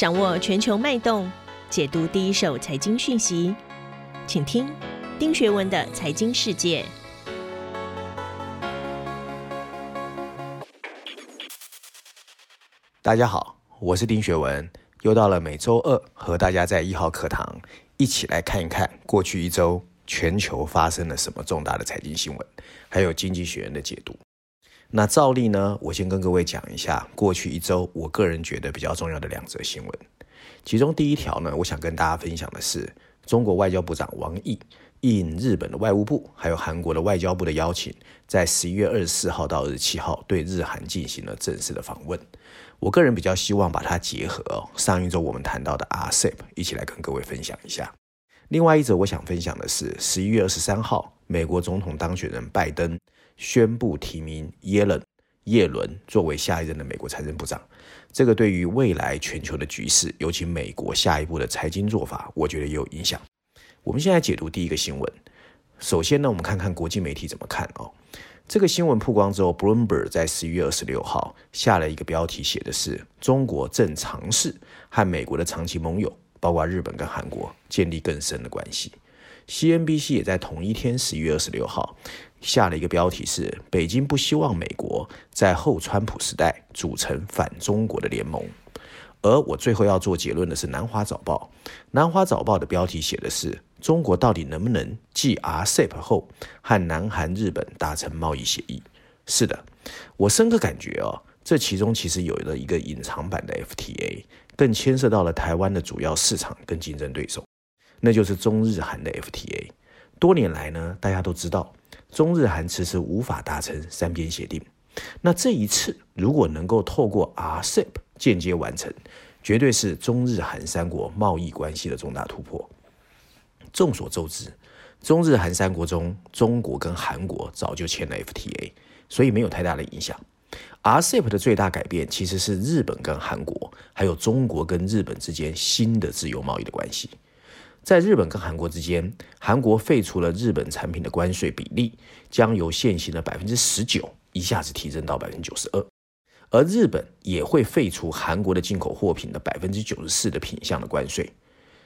掌握全球脉动，解读第一手财经讯息，请听丁学文的财经世界。大家好，我是丁学文，又到了每周二和大家在一号课堂一起来看一看过去一周全球发生了什么重大的财经新闻，还有经济学人的解读。那照例呢，我先跟各位讲一下过去一周我个人觉得比较重要的两则新闻。其中第一条呢，我想跟大家分享的是，中国外交部长王毅应日本的外务部还有韩国的外交部的邀请，在十一月二十四号到二十七号对日韩进行了正式的访问。我个人比较希望把它结合哦上一周我们谈到的 RCEP 一起来跟各位分享一下。另外一则我想分享的是，十一月二十三号，美国总统当选人拜登。宣布提名耶伦耶伦作为下一任的美国财政部长，这个对于未来全球的局势，尤其美国下一步的财经做法，我觉得也有影响。我们现在解读第一个新闻。首先呢，我们看看国际媒体怎么看哦。这个新闻曝光之后，Bloomberg 在十一月二十六号下了一个标题，写的是中国正尝试和美国的长期盟友，包括日本跟韩国建立更深的关系。CNBC 也在同一天，十一月二十六号。下了一个标题是：北京不希望美国在后川普时代组成反中国的联盟。而我最后要做结论的是，《南华早报》《南华早报》的标题写的是：中国到底能不能继 RCEP 后和南韩、日本达成贸易协议？是的，我深刻感觉哦，这其中其实有了一个隐藏版的 FTA，更牵涉到了台湾的主要市场跟竞争对手，那就是中日韩的 FTA。多年来呢，大家都知道。中日韩迟迟无法达成三边协定，那这一次如果能够透过 RCEP 间接完成，绝对是中日韩三国贸易关系的重大突破。众所周知，中日韩三国中，中国跟韩国早就签了 FTA，所以没有太大的影响。RCEP 的最大改变其实是日本跟韩国，还有中国跟日本之间新的自由贸易的关系。在日本跟韩国之间，韩国废除了日本产品的关税比例，将由现行的百分之十九一下子提升到百分之九十二，而日本也会废除韩国的进口货品的百分之九十四的品项的关税。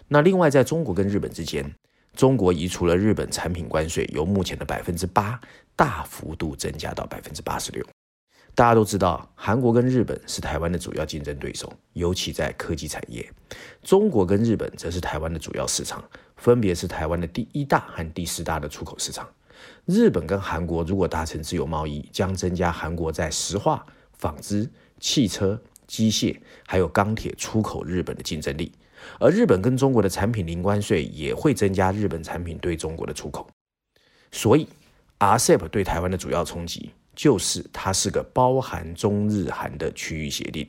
那另外，在中国跟日本之间，中国移除了日本产品关税，由目前的百分之八大幅度增加到百分之八十六。大家都知道，韩国跟日本是台湾的主要竞争对手，尤其在科技产业。中国跟日本则是台湾的主要市场，分别是台湾的第一大和第四大的出口市场。日本跟韩国如果达成自由贸易，将增加韩国在石化、纺织、汽车、机械还有钢铁出口日本的竞争力。而日本跟中国的产品零关税也会增加日本产品对中国的出口。所以，RCEP 对台湾的主要冲击。就是它是个包含中日韩的区域协定，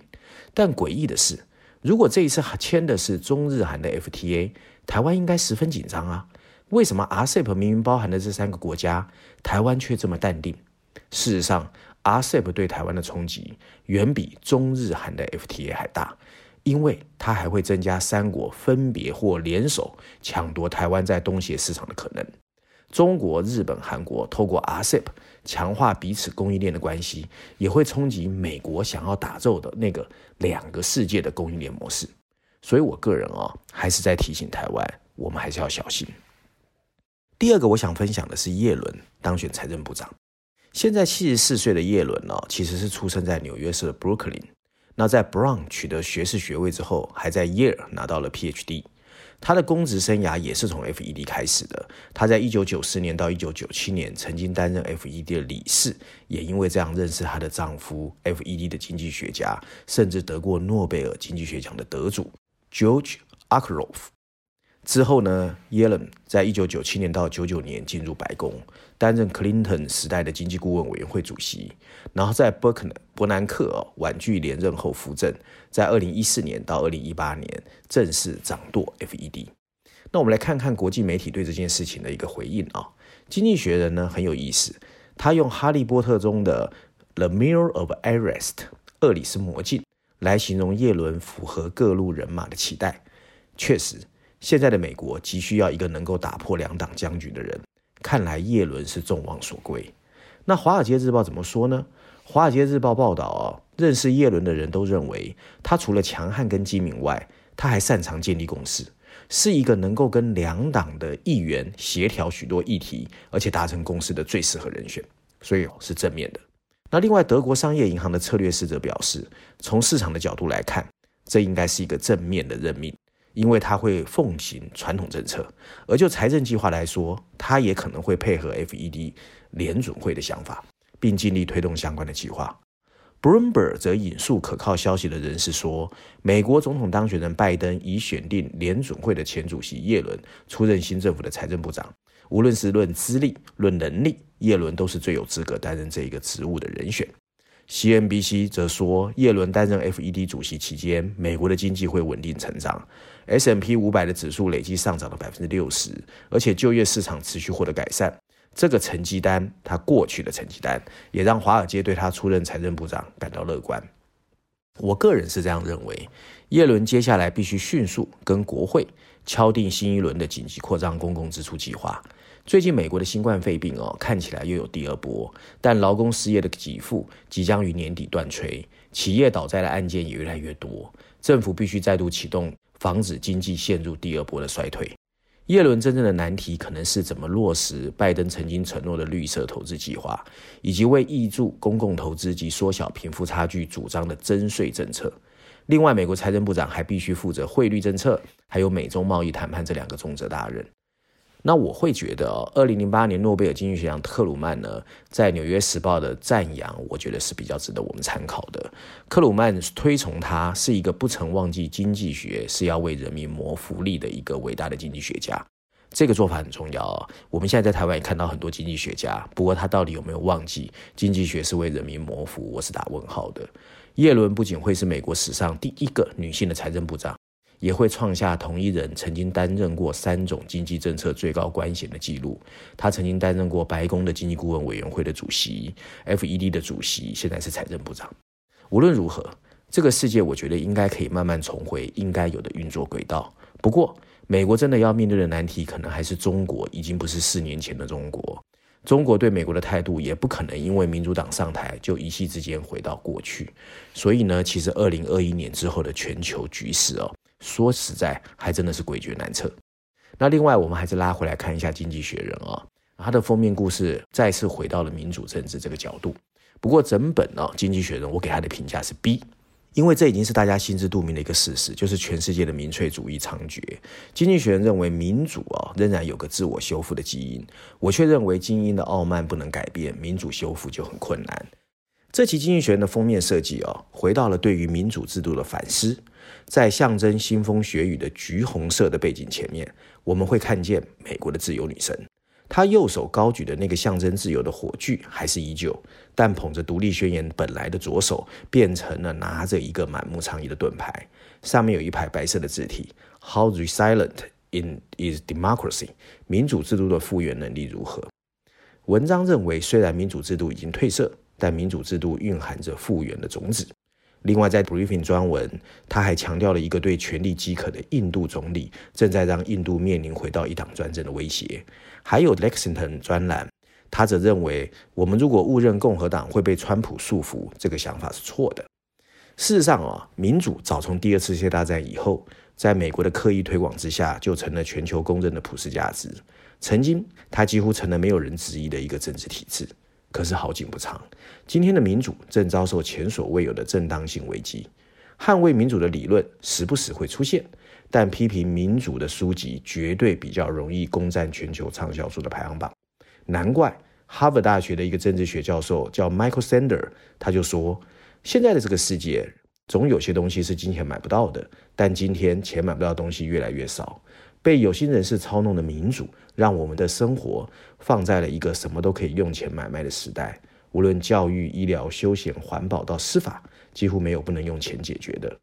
但诡异的是，如果这一次签的是中日韩的 FTA，台湾应该十分紧张啊。为什么 RCEP 明明包含的这三个国家，台湾却这么淡定？事实上，RCEP 对台湾的冲击远比中日韩的 FTA 还大，因为它还会增加三国分别或联手抢夺台湾在东协市场的可能。中国、日本、韩国透过 RCEP 强化彼此供应链的关系，也会冲击美国想要打造的那个两个世界的供应链模式。所以，我个人啊，还是在提醒台湾，我们还是要小心。第二个，我想分享的是叶伦当选财政部长。现在七十四岁的叶伦呢，其实是出生在纽约市的 Brooklyn。那在 Brown 取得学士学位之后，还在 Yale 拿到了 PhD。她的公职生涯也是从 FED 开始的。她在一九九四年到一九九七年曾经担任 FED 的理事，也因为这样认识她的丈夫 FED 的经济学家，甚至得过诺贝尔经济学奖的得主 George Akerlof。之后呢，耶伦在一九九七年到九九年进入白宫，担任 Clinton 时代的经济顾问委员会主席。然后在伯克伯南克婉拒连任后扶正，在二零一四年到二零一八年正式掌舵 FED。那我们来看看国际媒体对这件事情的一个回应啊。经济学人呢很有意思，他用《哈利波特》中的 The Mirror of Erised 厄里斯魔镜来形容叶伦符合各路人马的期待。确实。现在的美国急需要一个能够打破两党僵局的人，看来叶伦是众望所归。那《华尔街日报》怎么说呢？《华尔街日报》报道哦，认识叶伦的人都认为，他除了强悍跟机敏外，他还擅长建立共识，是一个能够跟两党的议员协调许多议题，而且达成共识的最适合人选，所以是正面的。那另外，德国商业银行的策略师则表示，从市场的角度来看，这应该是一个正面的任命，因为他会奉行传统政策；而就财政计划来说，他也可能会配合 FED 联准会的想法，并尽力推动相关的计划。Bloomberg 则引述可靠消息的人士说，美国总统当选人拜登已选定联准会的前主席耶伦出任新政府的财政部长。无论是论资历、论能力，耶伦都是最有资格担任这一个职务的人选。CNBC 则说，耶伦担任 FED 主席期间，美国的经济会稳定成长 S M P 五百的指数累计上涨了百分之六十，而且就业市场持续获得改善。这个成绩单，他过去的成绩单，也让华尔街对他出任财政部长感到乐观。我个人是这样认为，耶伦接下来必须迅速跟国会敲定新一轮的紧急扩张公共支出计划。最近美国的新冠肺病哦，看起来又有第二波，但劳工失业的给付即将于年底断炊，企业倒债的案件也越来越多，政府必须再度启动，防止经济陷入第二波的衰退。耶伦真正的难题可能是怎么落实拜登曾经承诺的绿色投资计划，以及为挹注公共投资及缩小贫富差距主张的增税政策。另外，美国财政部长还必须负责汇率政策，还有美中贸易谈判这两个重责大任。那我会觉得哦，二零零八年诺贝尔经济学奖特鲁曼呢，在《纽约时报》的赞扬，我觉得是比较值得我们参考的。克鲁曼推崇他是一个不曾忘记经济学是要为人民谋福利的一个伟大的经济学家，这个做法很重要。我们现在在台湾也看到很多经济学家，不过他到底有没有忘记经济学是为人民谋福，我是打问号的。耶伦不仅会是美国史上第一个女性的财政部长。也会创下同一人曾经担任过三种经济政策最高官衔的记录。他曾经担任过白宫的经济顾问委员会的主席、FED 的主席，现在是财政部长。无论如何，这个世界我觉得应该可以慢慢重回应该有的运作轨道。不过，美国真的要面对的难题，可能还是中国已经不是四年前的中国。中国对美国的态度也不可能因为民主党上台就一夕之间回到过去。所以呢，其实二零二一年之后的全球局势哦。说实在，还真的是诡谲难测。那另外，我们还是拉回来看一下《经济学人》啊，它的封面故事再次回到了民主政治这个角度。不过，整本呢，《经济学人》我给他的评价是 B，因为这已经是大家心知肚明的一个事实，就是全世界的民粹主义猖獗。《经济学人》认为民主啊仍然有个自我修复的基因，我却认为精英的傲慢不能改变，民主修复就很困难。这期《经济学人》的封面设计哦，回到了对于民主制度的反思。在象征腥风血雨的橘红色的背景前面，我们会看见美国的自由女神。她右手高举的那个象征自由的火炬还是依旧，但捧着独立宣言本来的左手变成了拿着一个满目疮痍的盾牌，上面有一排白色的字体：How resilient in is democracy？民主制度的复原能力如何？文章认为，虽然民主制度已经褪色，但民主制度蕴含着复原的种子。另外，在 briefing 专文，他还强调了一个对权力饥渴的印度总理正在让印度面临回到一党专政的威胁。还有 Lexington 专栏，他则认为，我们如果误认共和党会被川普束缚，这个想法是错的。事实上啊，民主早从第二次世界大战以后，在美国的刻意推广之下，就成了全球公认的普世价值。曾经，它几乎成了没有人质疑的一个政治体制。可是好景不长，今天的民主正遭受前所未有的正当性危机。捍卫民主的理论时不时会出现，但批评民主的书籍绝对比较容易攻占全球畅销书的排行榜。难怪哈佛大学的一个政治学教授叫 Michael Sander，他就说：现在的这个世界，总有些东西是金钱买不到的，但今天钱买不到的东西越来越少。被有心人士操弄的民主，让我们的生活放在了一个什么都可以用钱买卖的时代。无论教育、医疗、休闲、环保到司法，几乎没有不能用钱解决的。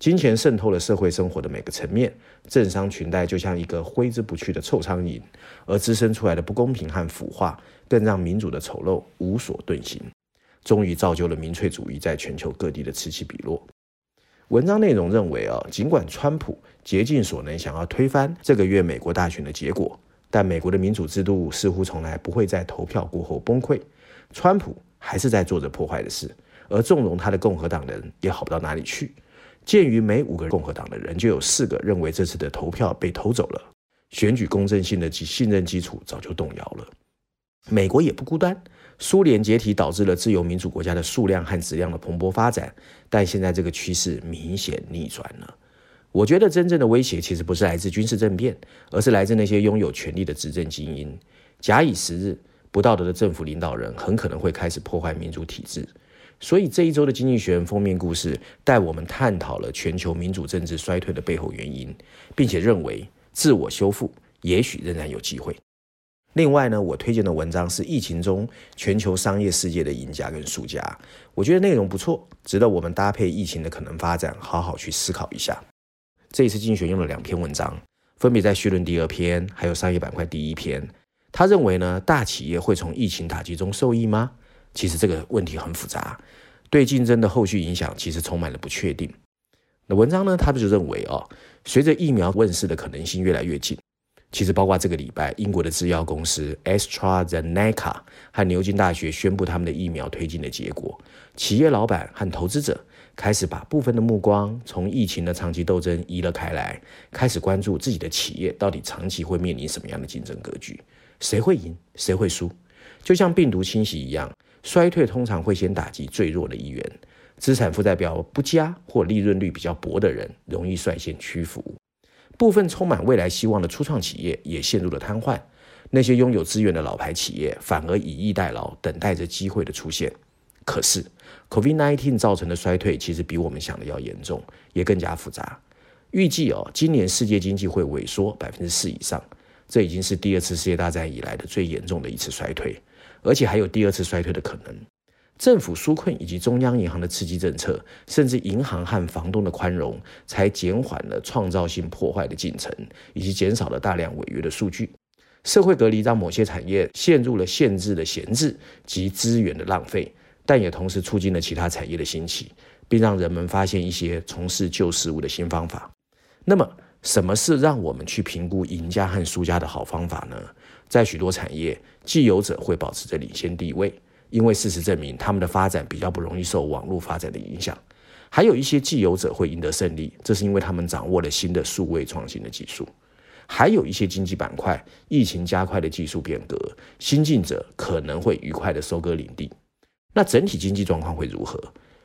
金钱渗透了社会生活的每个层面，政商裙带就像一个挥之不去的臭苍蝇，而滋生出来的不公平和腐化，更让民主的丑陋无所遁形，终于造就了民粹主义在全球各地的此起彼落。文章内容认为啊，尽管川普竭尽所能想要推翻这个月美国大选的结果，但美国的民主制度似乎从来不会在投票过后崩溃。川普还是在做着破坏的事，而纵容他的共和党人也好不到哪里去。鉴于每五个共和党的人就有四个认为这次的投票被偷走了，选举公正性的及信任基础早就动摇了。美国也不孤单，苏联解体导致了自由民主国家的数量和质量的蓬勃发展，但现在这个趋势明显逆转了。我觉得真正的威胁其实不是来自军事政变，而是来自那些拥有权力的执政精英。假以时日，不道德的政府领导人很可能会开始破坏民主体制。所以这一周的《经济学人》封面故事带我们探讨了全球民主政治衰退的背后原因，并且认为自我修复也许仍然有机会。另外呢，我推荐的文章是疫情中全球商业世界的赢家跟输家，我觉得内容不错，值得我们搭配疫情的可能发展，好好去思考一下。这一次竞选用了两篇文章，分别在序论第二篇，还有商业板块第一篇。他认为呢，大企业会从疫情打击中受益吗？其实这个问题很复杂，对竞争的后续影响其实充满了不确定。那文章呢，他就认为哦，随着疫苗问世的可能性越来越近，其实包括这个礼拜，英国的制药公司 AstraZeneca 和牛津大学宣布他们的疫苗推进的结果，企业老板和投资者开始把部分的目光从疫情的长期斗争移了开来，开始关注自己的企业到底长期会面临什么样的竞争格局，谁会赢，谁会输，就像病毒侵袭一样。衰退通常会先打击最弱的一员，资产负债表不佳或利润率比较薄的人容易率先屈服，部分充满未来希望的初创企业也陷入了瘫痪，那些拥有资源的老牌企业反而以逸待劳，等待着机会的出现。可是，COVID-19 造成的衰退其实比我们想的要严重，也更加复杂。预计哦，今年世界经济会萎缩百分之四以上，这已经是第二次世界大战以来的最严重的一次衰退。而且还有第二次衰退的可能。政府纾困以及中央银行的刺激政策，甚至银行和房东的宽容，才减缓了创造性破坏的进程，以及减少了大量违约的数据。社会隔离让某些产业陷入了限制的闲置及资源的浪费，但也同时促进了其他产业的兴起，并让人们发现一些从事旧事物的新方法。那么，什么是让我们去评估赢家和输家的好方法呢？在许多产业，既有者会保持着领先地位，因为事实证明他们的发展比较不容易受网络发展的影响。还有一些既有者会赢得胜利，这是因为他们掌握了新的数位创新的技术。还有一些经济板块，疫情加快的技术变革，新进者可能会愉快的收割领地。那整体经济状况会如何？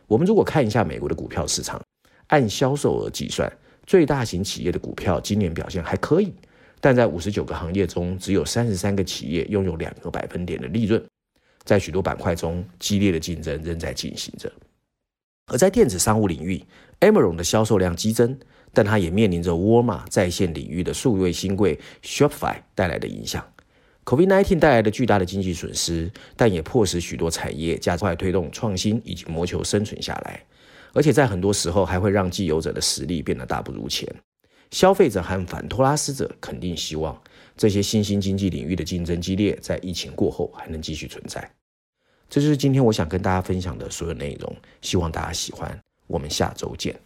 我们如果看一下美国的股票市场，按销售额计算，最大型企业的股票今年表现还可以。但在五十九个行业中，只有三十三个企业拥有两个百分点的利润。在许多板块中，激烈的竞争仍在进行着。而在电子商务领域，Amazon 的销售量激增，但它也面临着沃尔玛在线领域的数位新贵 Shopify 带来的影响。COVID-19 带来的巨大的经济损失，但也迫使许多产业加快推动创新以及谋求生存下来。而且在很多时候，还会让既有者的实力变得大不如前。消费者和反托拉斯者肯定希望这些新兴经济领域的竞争激烈，在疫情过后还能继续存在。这就是今天我想跟大家分享的所有内容，希望大家喜欢。我们下周见。